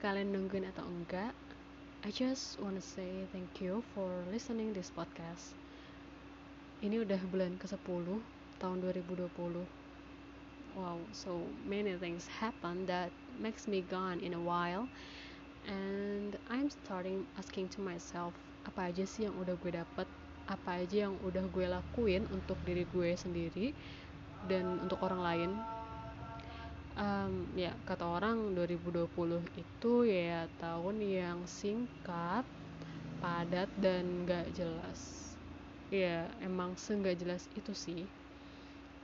kalian nungguin atau enggak I just wanna say thank you for listening this podcast. Ini udah bulan ke-10 tahun 2020 wow so many things happen that makes me gone in a while. And I'm starting asking to myself apa aja sih yang udah gue dapet? Apa aja yang udah gue lakuin untuk diri gue sendiri dan untuk orang lain um, ya kata orang 2020 itu ya tahun yang singkat padat dan gak jelas. Ya emang seenggak jelas itu sih.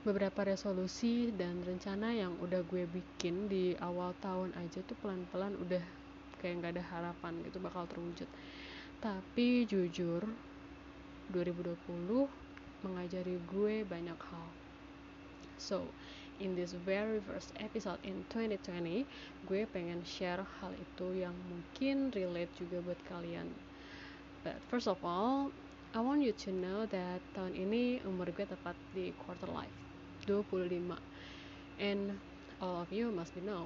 Beberapa resolusi dan rencana yang udah gue bikin di awal tahun aja tuh pelan-pelan udah kayak gak ada harapan gitu bakal terwujud. Tapi jujur 2020 mengajari gue banyak hal. So in this very first episode in 2020 gue pengen share hal itu yang mungkin relate juga buat kalian. But first of all I want you to know that tahun ini umur gue tepat di quarter life 25 and all of you must be know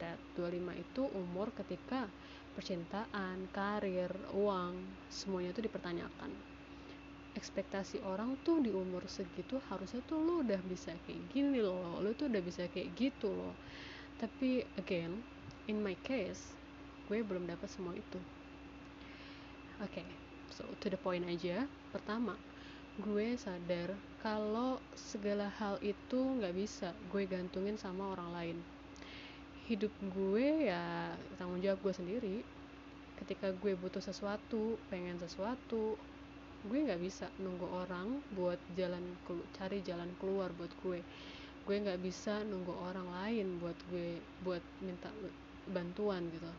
that 25 itu umur ketika percintaan, karir, uang, semuanya itu dipertanyakan ekspektasi orang tuh di umur segitu harusnya tuh lo udah bisa kayak gini loh lo tuh udah bisa kayak gitu loh. Tapi again in my case gue belum dapat semua itu. Oke okay, so to the point aja. Pertama gue sadar kalau segala hal itu nggak bisa gue gantungin sama orang lain. Hidup gue ya tanggung jawab gue sendiri. Ketika gue butuh sesuatu pengen sesuatu gue nggak bisa nunggu orang buat jalan cari jalan keluar buat gue. Gue nggak bisa nunggu orang lain buat gue buat minta bantuan gitu.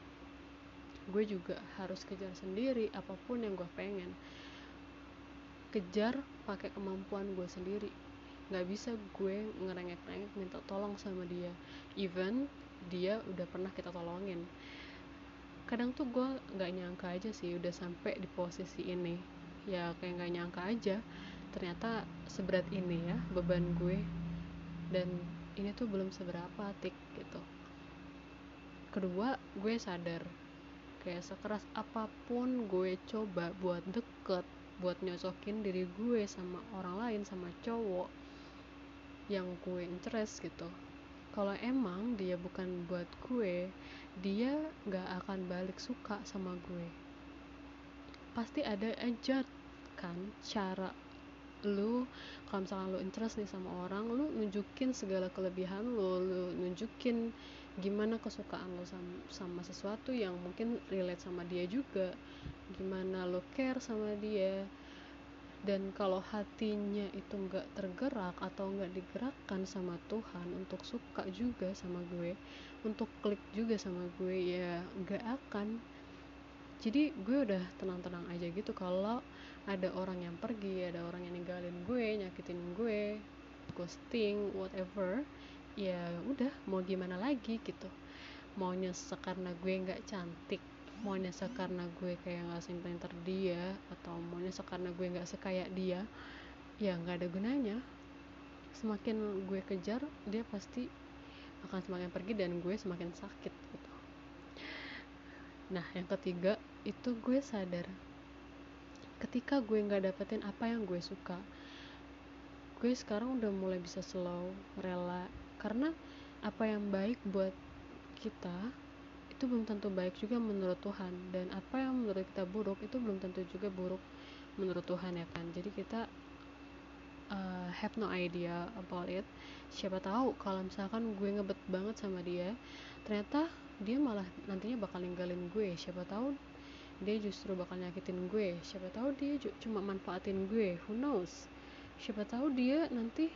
Gue juga harus kejar sendiri apa pun yang gue pengen. Kejar pakai kemampuan gue sendiri. Nggak bisa gue ngerengek-rengek minta tolong sama dia. Even dia udah pernah kita tolongin. Kadang tuh gue nggak nyangka aja sih udah sampai di posisi ini ya kayak nggak nyangka aja. Ternyata seberat ini ya beban gue. Dan ini tuh belum seberapa tik gitu. Kedua gue sadar. Kayak sekeras apa pun gue coba buat deket buat nyocokin diri gue sama orang lain sama cowok yang gue interest gitu. Kalau emang dia bukan buat gue dia gak akan balik suka sama gue pasti ada aja kan? Cara lu kalau misalnya lu interest nih sama orang lu nunjukin segala kelebihan lu lu nunjukin gimana kesukaan lu sama, sama sesuatu yang mungkin relate sama dia juga gimana lu care sama dia. Dan kalau hatinya itu nggak tergerak atau nggak digerakkan sama Tuhan untuk suka juga sama gue untuk klik juga sama gue ya nggak akan jadi gue udah tenang-tenang aja gitu kalau ada orang yang pergi ada orang yang ninggalin gue nyakitin gue ghosting whatever ya udah mau gimana lagi gitu. Mau nyesek karena gue nggak cantik mau nyesek karena gue kayak nggak sepinter dia atau mau nyesek karena gue nggak sekaya dia ya nggak ada gunanya. Semakin gue kejar dia pasti akan semakin pergi dan gue semakin sakit. gitu nah yang ketiga itu gue sadar. Ketika gue nggak dapetin apa yang gue suka gue sekarang udah mulai bisa slow rela karena apa yang baik buat kita itu belum tentu baik juga menurut Tuhan. Dan apa yang menurut kita buruk itu belum tentu juga buruk menurut Tuhan ya kan? Jadi kita uh, have no idea about it. Siapa tahu kalau misalkan gue ngebet banget sama dia ternyata dia malah nantinya bakal ninggalin gue. Siapa tahu dia justru bakal nyakitin gue. Siapa tahu dia cuma manfaatin gue. Who knows? Siapa tahu dia nanti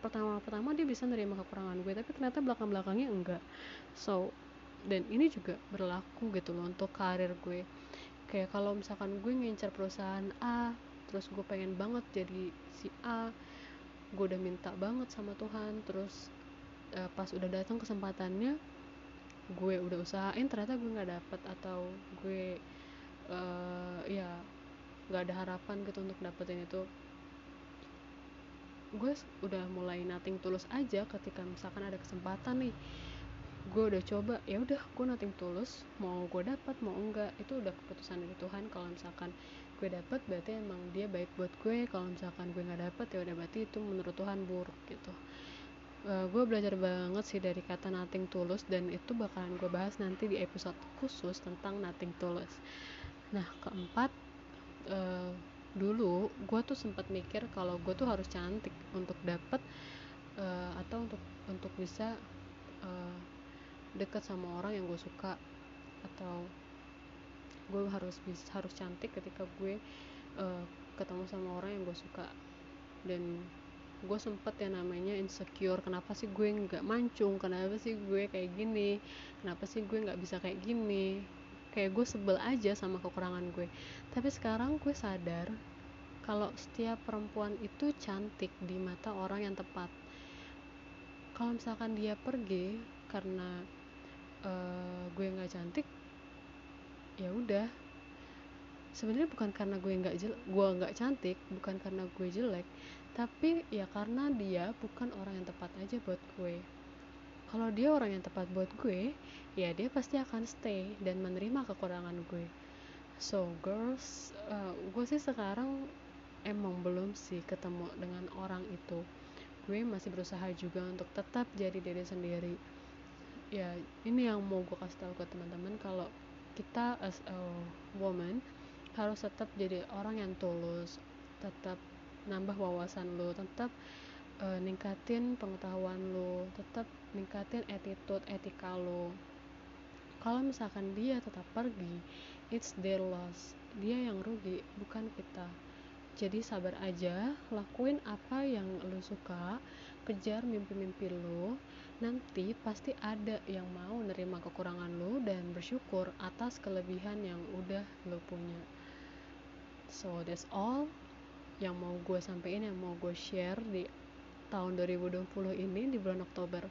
pertama-pertama dia bisa nerima kekurangan gue tapi ternyata belakang-belakangnya enggak. So dan ini juga berlaku gitu loh untuk karir gue. Kayak kalau misalkan gue ngincar perusahaan A terus gue pengen banget jadi si A gue udah minta banget sama Tuhan terus uh, pas udah datang kesempatannya gue udah usahain ternyata gue nggak dapet atau gue uh, ya nggak ada harapan gitu untuk dapetin itu. Gue udah mulai nating tulus aja ketika misalkan ada kesempatan nih. Gue udah coba ya udah gue nothing tulus mau gue dapat mau enggak itu udah keputusan dari Tuhan. Kalau misalkan gue dapat berarti emang dia baik buat gue. Kalau misalkan gue nggak dapat ya udah berarti itu menurut Tuhan buruk gitu uh, gue belajar banget sih dari kata nothing tulus dan itu bakalan gue bahas nanti di episode khusus tentang nothing tulus. Nah keempat uh, dulu gue tuh sempat mikir kalau gue tuh harus cantik untuk dapet uh, atau untuk untuk bisa uh, deket sama orang yang gue suka. Atau gue harus bisa harus cantik ketika gue uh, ketemu sama orang yang gue suka. Dan gue sempet ya namanya insecure kenapa sih gue nggak mancung? Kenapa sih gue kayak gini? Kenapa sih gue nggak bisa kayak gini? Kayak gue sebel aja sama kekurangan gue. Tapi sekarang gue sadar kalau setiap perempuan itu cantik di mata orang yang tepat. Kalau misalkan dia pergi karena uh, gue nggak cantik ya udah sebenarnya bukan karena gue nggak gue nggak cantik bukan karena gue jelek tapi ya karena dia bukan orang yang tepat aja buat gue. Kalau dia orang yang tepat buat gue ya dia pasti akan stay dan menerima kekurangan gue. So girls uh, gue sih sekarang emang belum sih ketemu dengan orang itu. Gue masih berusaha juga untuk tetap jadi diri sendiri. Ya ini yang mau gue kasih tahu ke teman-teman kalau kita as a woman harus tetap jadi orang yang tulus tetap nambah wawasan lo tetap uh, ningkatin pengetahuan lo tetap ningkatin attitude etika lo kalau misalkan dia tetap pergi it's their loss. Dia yang rugi bukan kita. Jadi sabar aja lakuin apa yang lo suka kejar mimpi-mimpi lo nanti pasti ada yang mau nerima kekurangan lo dan bersyukur atas kelebihan yang udah lo punya so that's all yang mau gue sampaikan yang mau gue share di tahun 2020 ini di bulan Oktober.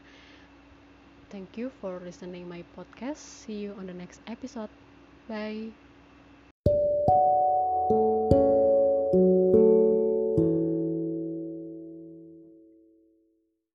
Thank you for listening my podcast. See you on the next episode. Bye